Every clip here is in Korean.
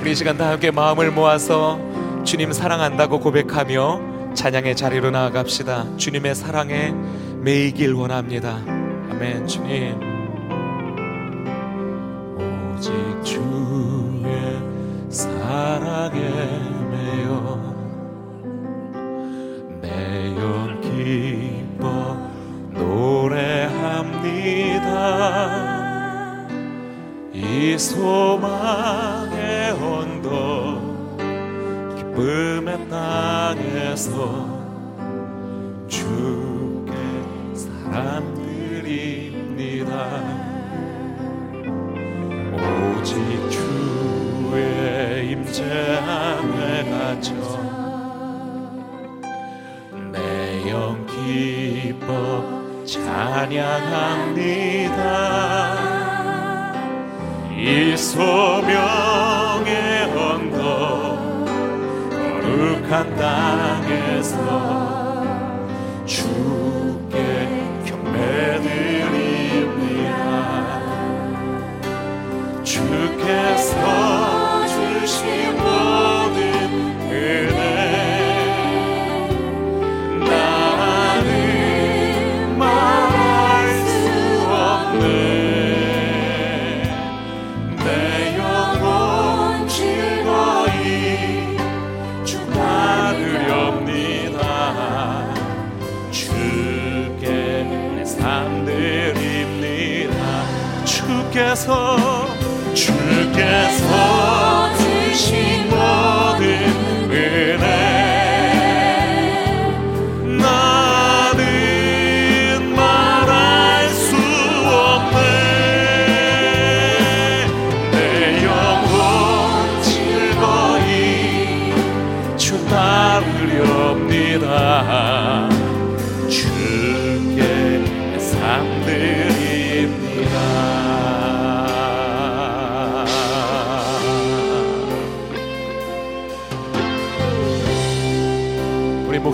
우리 시간 다 함께 마음을 모아서 주님 사랑한다고 고백하며 찬양의 자리로 나아갑시다. 주님의 사랑에 매이길 원합니다. 아멘. 주님. 오직 주의 사랑에 매여 내영 기뻐 노래합니다. 이 소망의 언덕 기쁨의 땅에서 주께 사랑드립니다. 오직 주의 임재 안에 갇혀 내 영 기뻐 찬양합니다. 이 소명 의 언덕 거룩한 땅에서 주께 경배드립니다. 주께서 주신 모 주께서 주께서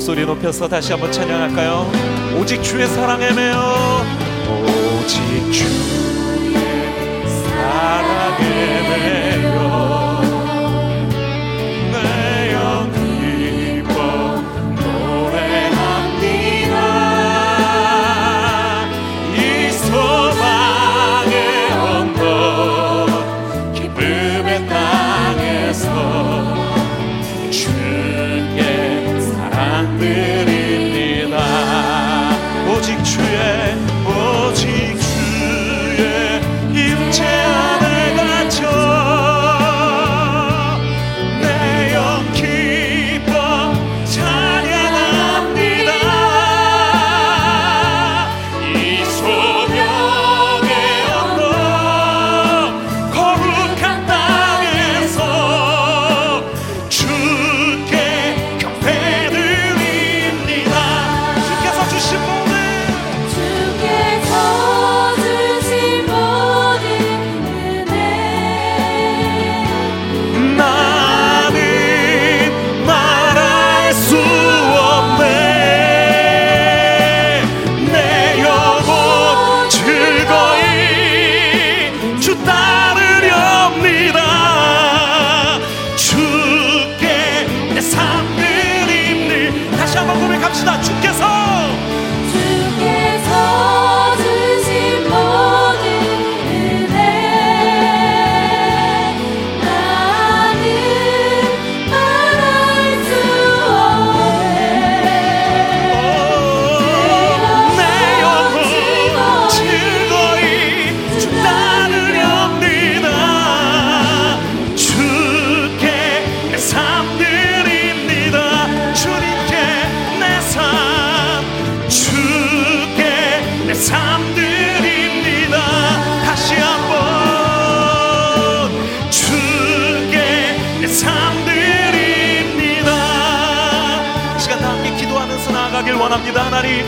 목소리 높여서 다시 한번 찬양할까요? 오직 주의 사랑에 매여 오직 주의 사랑에 매여 원합니다. 하나님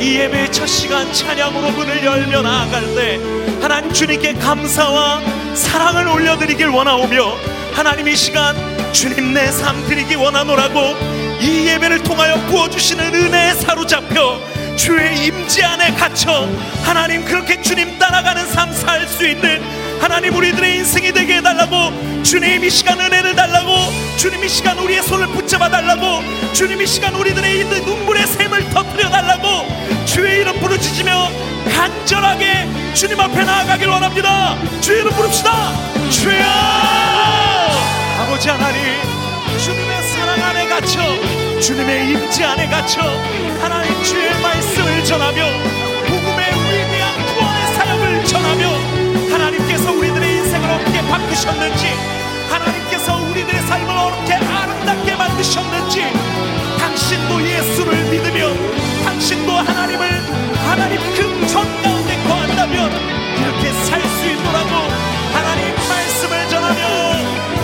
이 예배의 첫 시간 찬양으로 문을 열며 나아갈 때 하나님 주님께 감사와 사랑을 올려드리길 원하오며 하나님 이 시간 주님 내 삶 드리기 원하노라고 이 예배를 통하여 부어주시는 은혜에 사로잡혀 주의 임재 안에 갇혀 하나님 그렇게 주님 따라가는 삶 살 수 있는 하나님 우리들의 인생이 되게 해달라고 주님 이 시간 은혜를 달라고 주님 이 시간 우리의 손을 붙잡아 달라고 주님 이 시간 우리들의 부르짖으며 간절하게 주님 앞에 나아가길 원합니다. 주의 이름 부릅시다. 주여! 아버지 하나님 주님의 사랑 안에 갇혀 주님의 임재 안에 갇혀 하나님 주의 말씀을 전하며 복음의 위대한 구원의 사역을 전하며 하나님께서 우리들의 인생을 어떻게 바꾸셨는지 하나님께서 우리들의 삶을 어떻게 아름답게 만드셨는지 당신도 예수를 믿으며 당신도 하나님을 하나님 그 전 가운데 거한다면 이렇게 살 수 있노라고 하나님 말씀을 전하며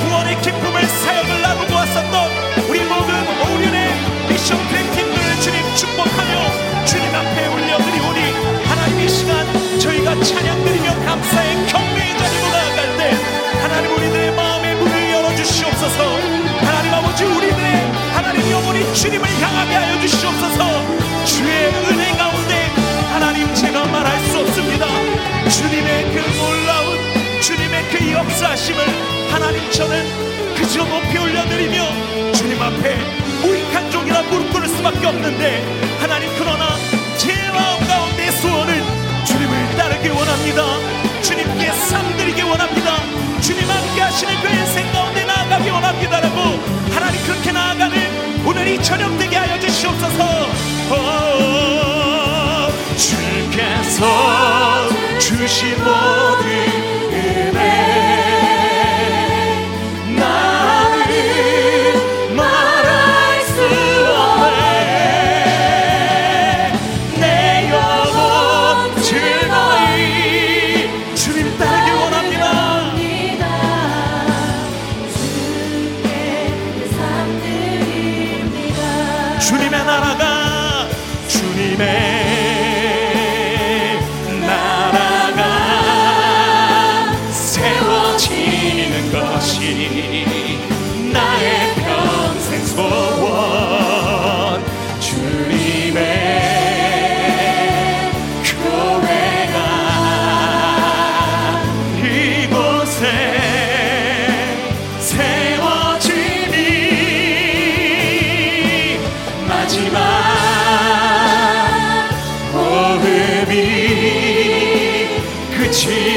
구원의 기쁨을 사역을 나누고 왔었던 우리 모든 오륜의 미션 트랙팀들을 주님 축복하며 주님 앞에 올려드리오니 하나님 이 시간 저희가 찬양 드리며 감사의 역사하심을 하나님 저는 그저 높이 올려드리며 주님 앞에 무익한 종이라 무릎 꿇을 수밖에 없는데 하나님 그러나 제 마음 가운데 소원은 주님을 따르기 원합니다. 주님께 삶드리기 원합니다. 주님 함께 하시는 그 인생 가운데 나아가기 원합니다라고 하나님 그렇게 나아가는 오늘 이 저녁 되게 하여 주시옵소서. 어, 주께서 주신 모든 끝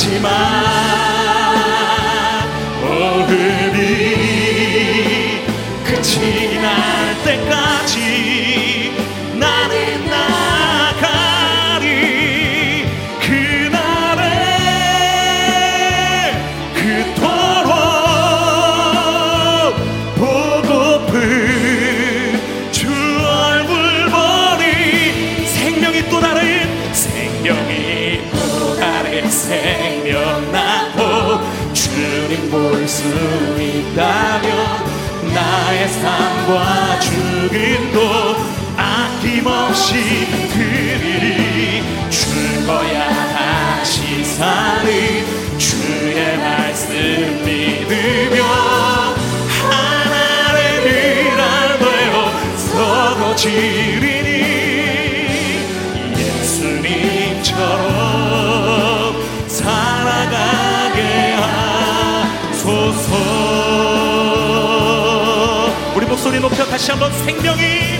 마지막 없이 드리리 줄 거야. 다시 사는 주의 말씀 믿으며 하나님을 알되어 서로 지리니 예수님처럼 살아가게 하소서. 우리 목소리 높여 다시 한번 생명이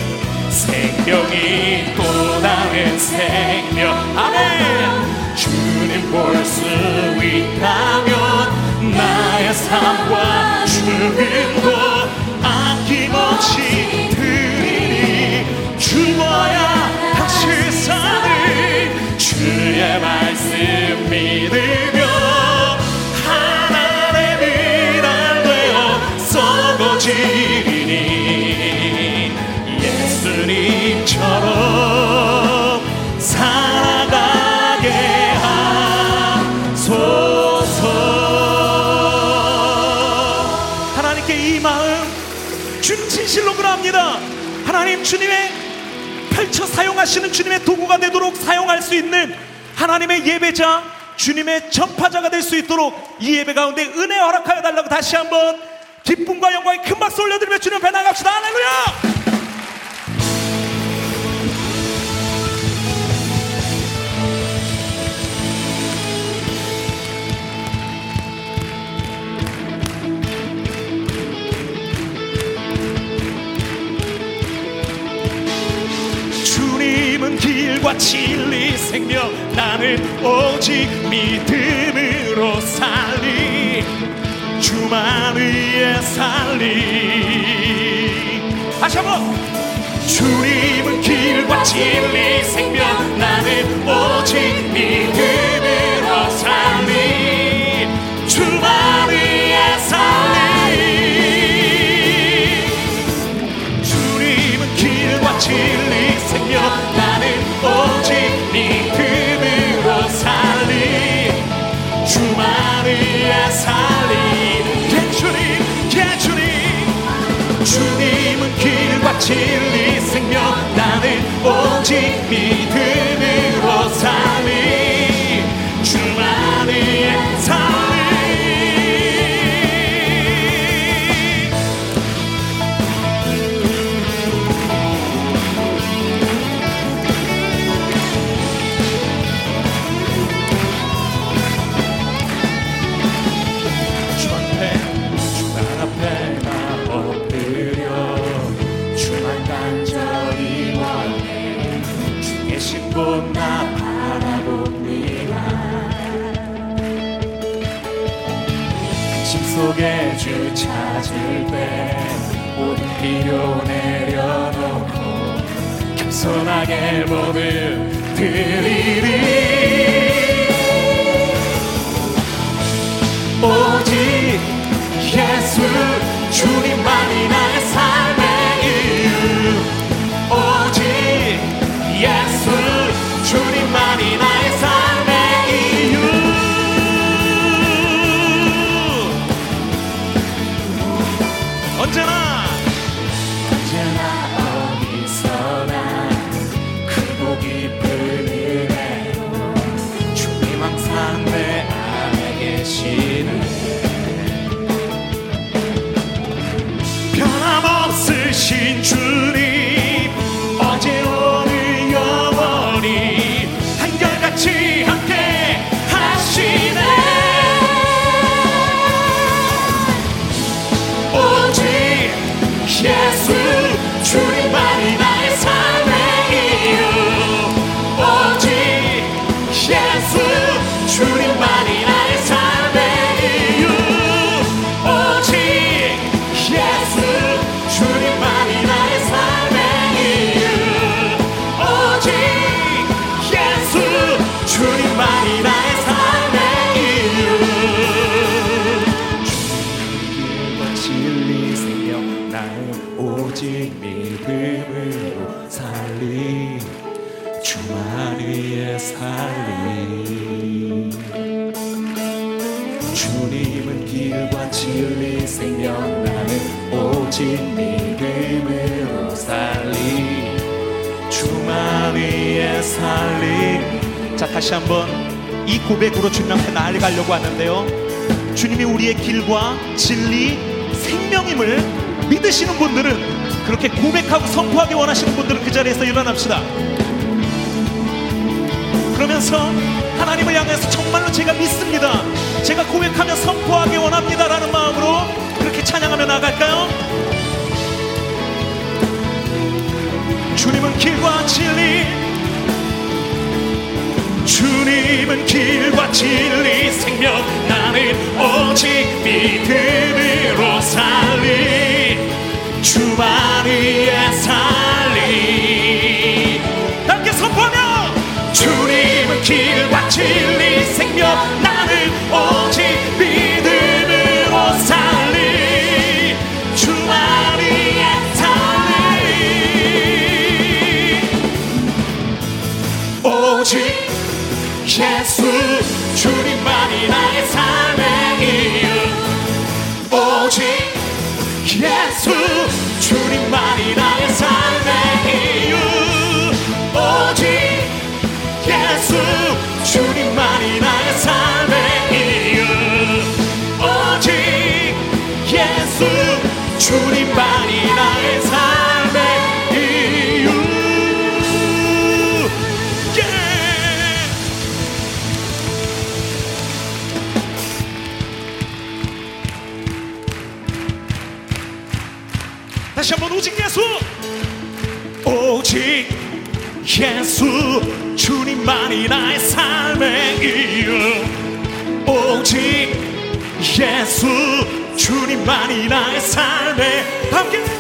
생명이 또 다른 생명. 아멘. 주님 볼 수 있다면 나의 삶과 주님 곧 아낌없이 드리니 죽어야 다시 사는 주의 말씀 믿으며 하나님이 안 되어 썩어지 너처럼 살아가게 하소서. 하나님께 이 마음 주님 진실로 그합니다. 하나님 주님의 펼쳐 사용하시는 주님의 도구가 되도록 사용할 수 있는 하나님의 예배자 주님의 전파자가 될 수 있도록 이 예배 가운데 은혜 허락하여 달라고 다시 한번 기쁨과 영광의 큰 박수 올려드리며 주님 배 나갑시다. 할렐루야! 길과 진리 생명 나는 오직 믿음으로 살리. 주만 위에 살리. 다시 한번. 주님은 길과 진리 생명 나는 오직 믿음으로 진리 생명 나는 오직 믿음으 고백으로 주님 앞에 나아가려고 하는데요 주님이 우리의 길과 진리, 생명임을 믿으시는 분들은 그렇게 고백하고 선포하기 원하시는 분들은 그 자리에서 일어납시다. 그러면서 하나님을 향해서 정말로 제가 믿습니다. 제가 고백하며 선포하기 원합니다라는 마음으로 그렇게 찬양하며 나갈까요? 주님은 길과 진리 주님은 길과 진리 생명 나는 오직 믿음으로 살리. 주만 위에 살리. 함께 선포하며 주님은 길과 진리 생명 나는 오직 믿음으로 예수 주님만이 나의 삶의 이유 그만이 나의 삶의 이유 오직 예수 주님만이 나의 삶의 함께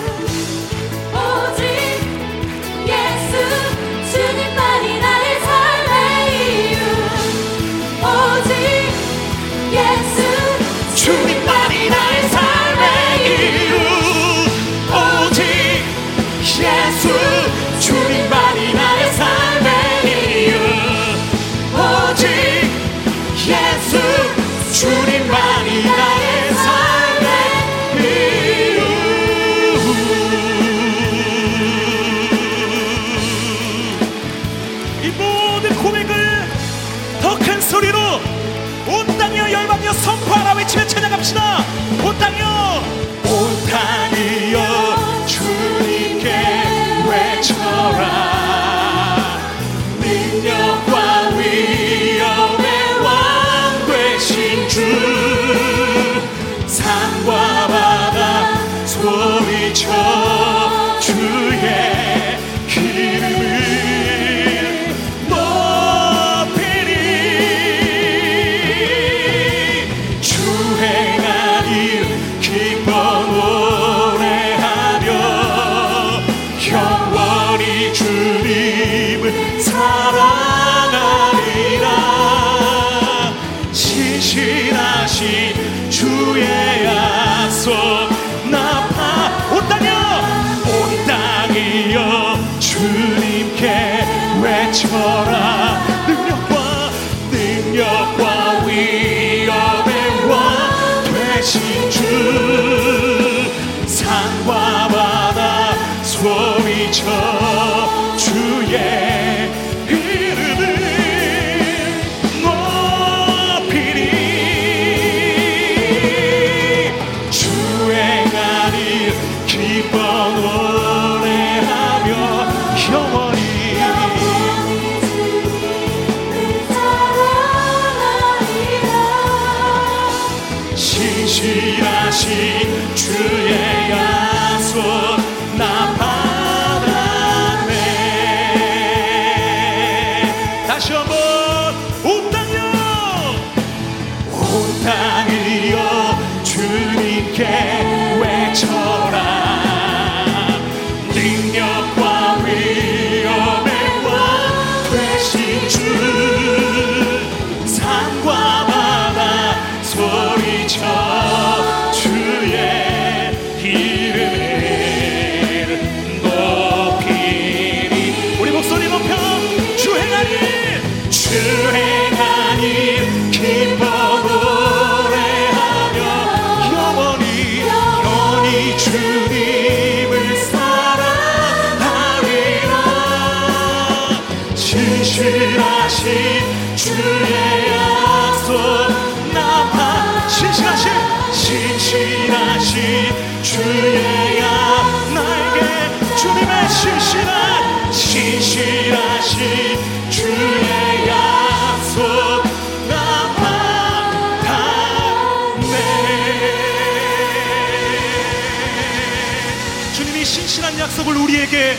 신실한 약속을 우리에게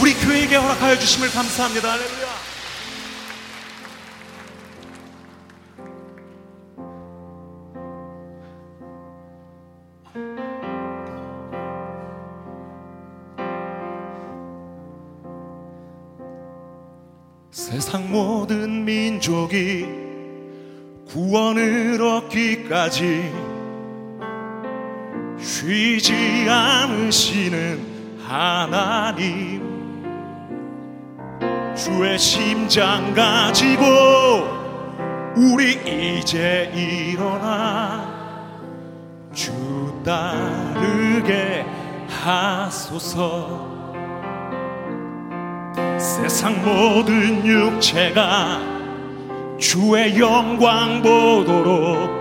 우리 교회에게 허락하여 주심을 감사합니다. 할렐루야. 세상 모든 민족이 구원을 얻기까지 쉬지 않으시는 하나님 주의 심장 가지고 우리 이제 일어나 주 따르게 하소서. 세상 모든 육체가 주의 영광 보도록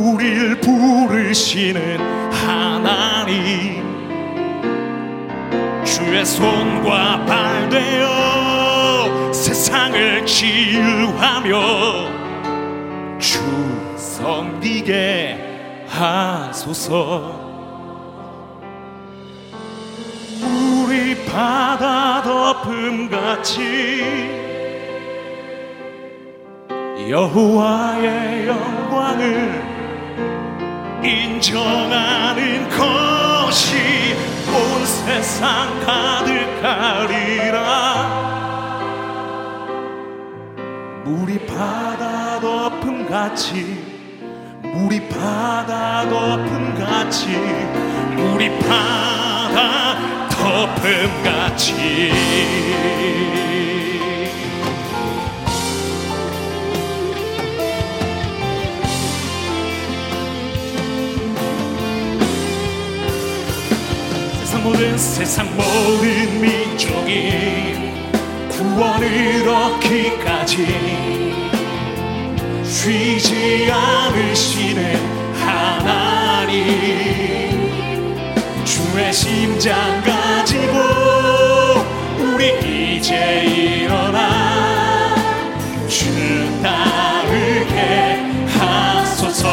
우릴 부르시는 하나님. 주의 손과 발 되어 세상을 치유하며 주 섬기게 하소서. 우리 바다 덮음같이 여호와의 영광을 인정하는 것이 온 세상 가득하리라. 물이 바다 덮음 같이 물이 바다 덮음 같이 물이 바다 덮음 같이 모든 세상 모든 민족이 구원을 얻기까지 쉬지 않으시는 하나님. 주의 심장 가지고 우리 이제 일어나 주 따르게 하소서.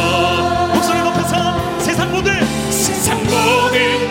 목소리 높여서 세상 모든 세상 모든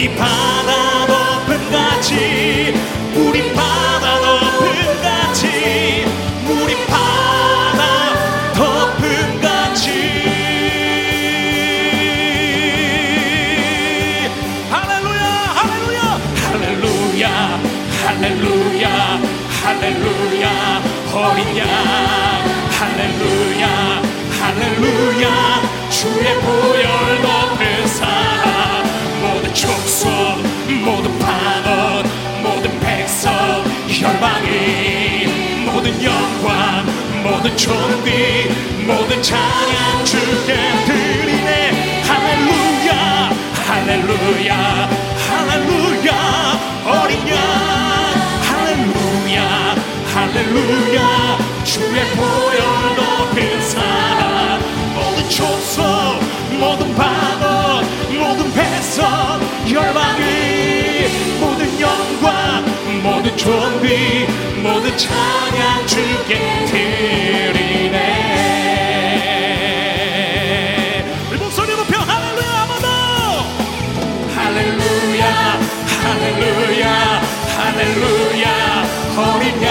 우리 바다 덮음같이 우리 바다 덮음같이 우리 바다 덮음같이. 할렐루야 할렐루야. 할렐루야 할렐루야 할렐루야. 어린 양 할렐루야 할렐루야. 주의 보혈 족속 모든 반원 모든 백성 혈방이 모든 영광 모든 존귀 모든 찬양 주께 드리네. 할렐루야 할렐루야 할렐루야 어린 양. 할렐루야 할렐루야 주의 보혈 높은 사랑. 모든 족속 모든 방언 모든 백성 모든 존귀 모든 찬양 주께 드리네. 우리 목소리 높여 할렐루야 한번 더 할렐루야 할렐루야 할렐루야. 어린 양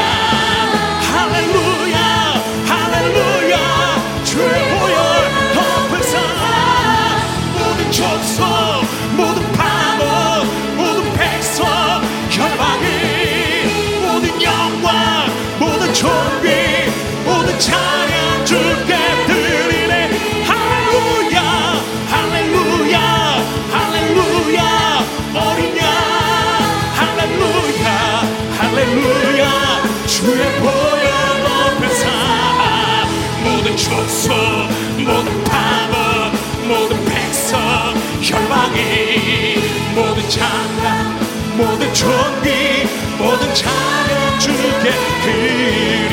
찬양 모든 존귀 모든 찬양 주께 드리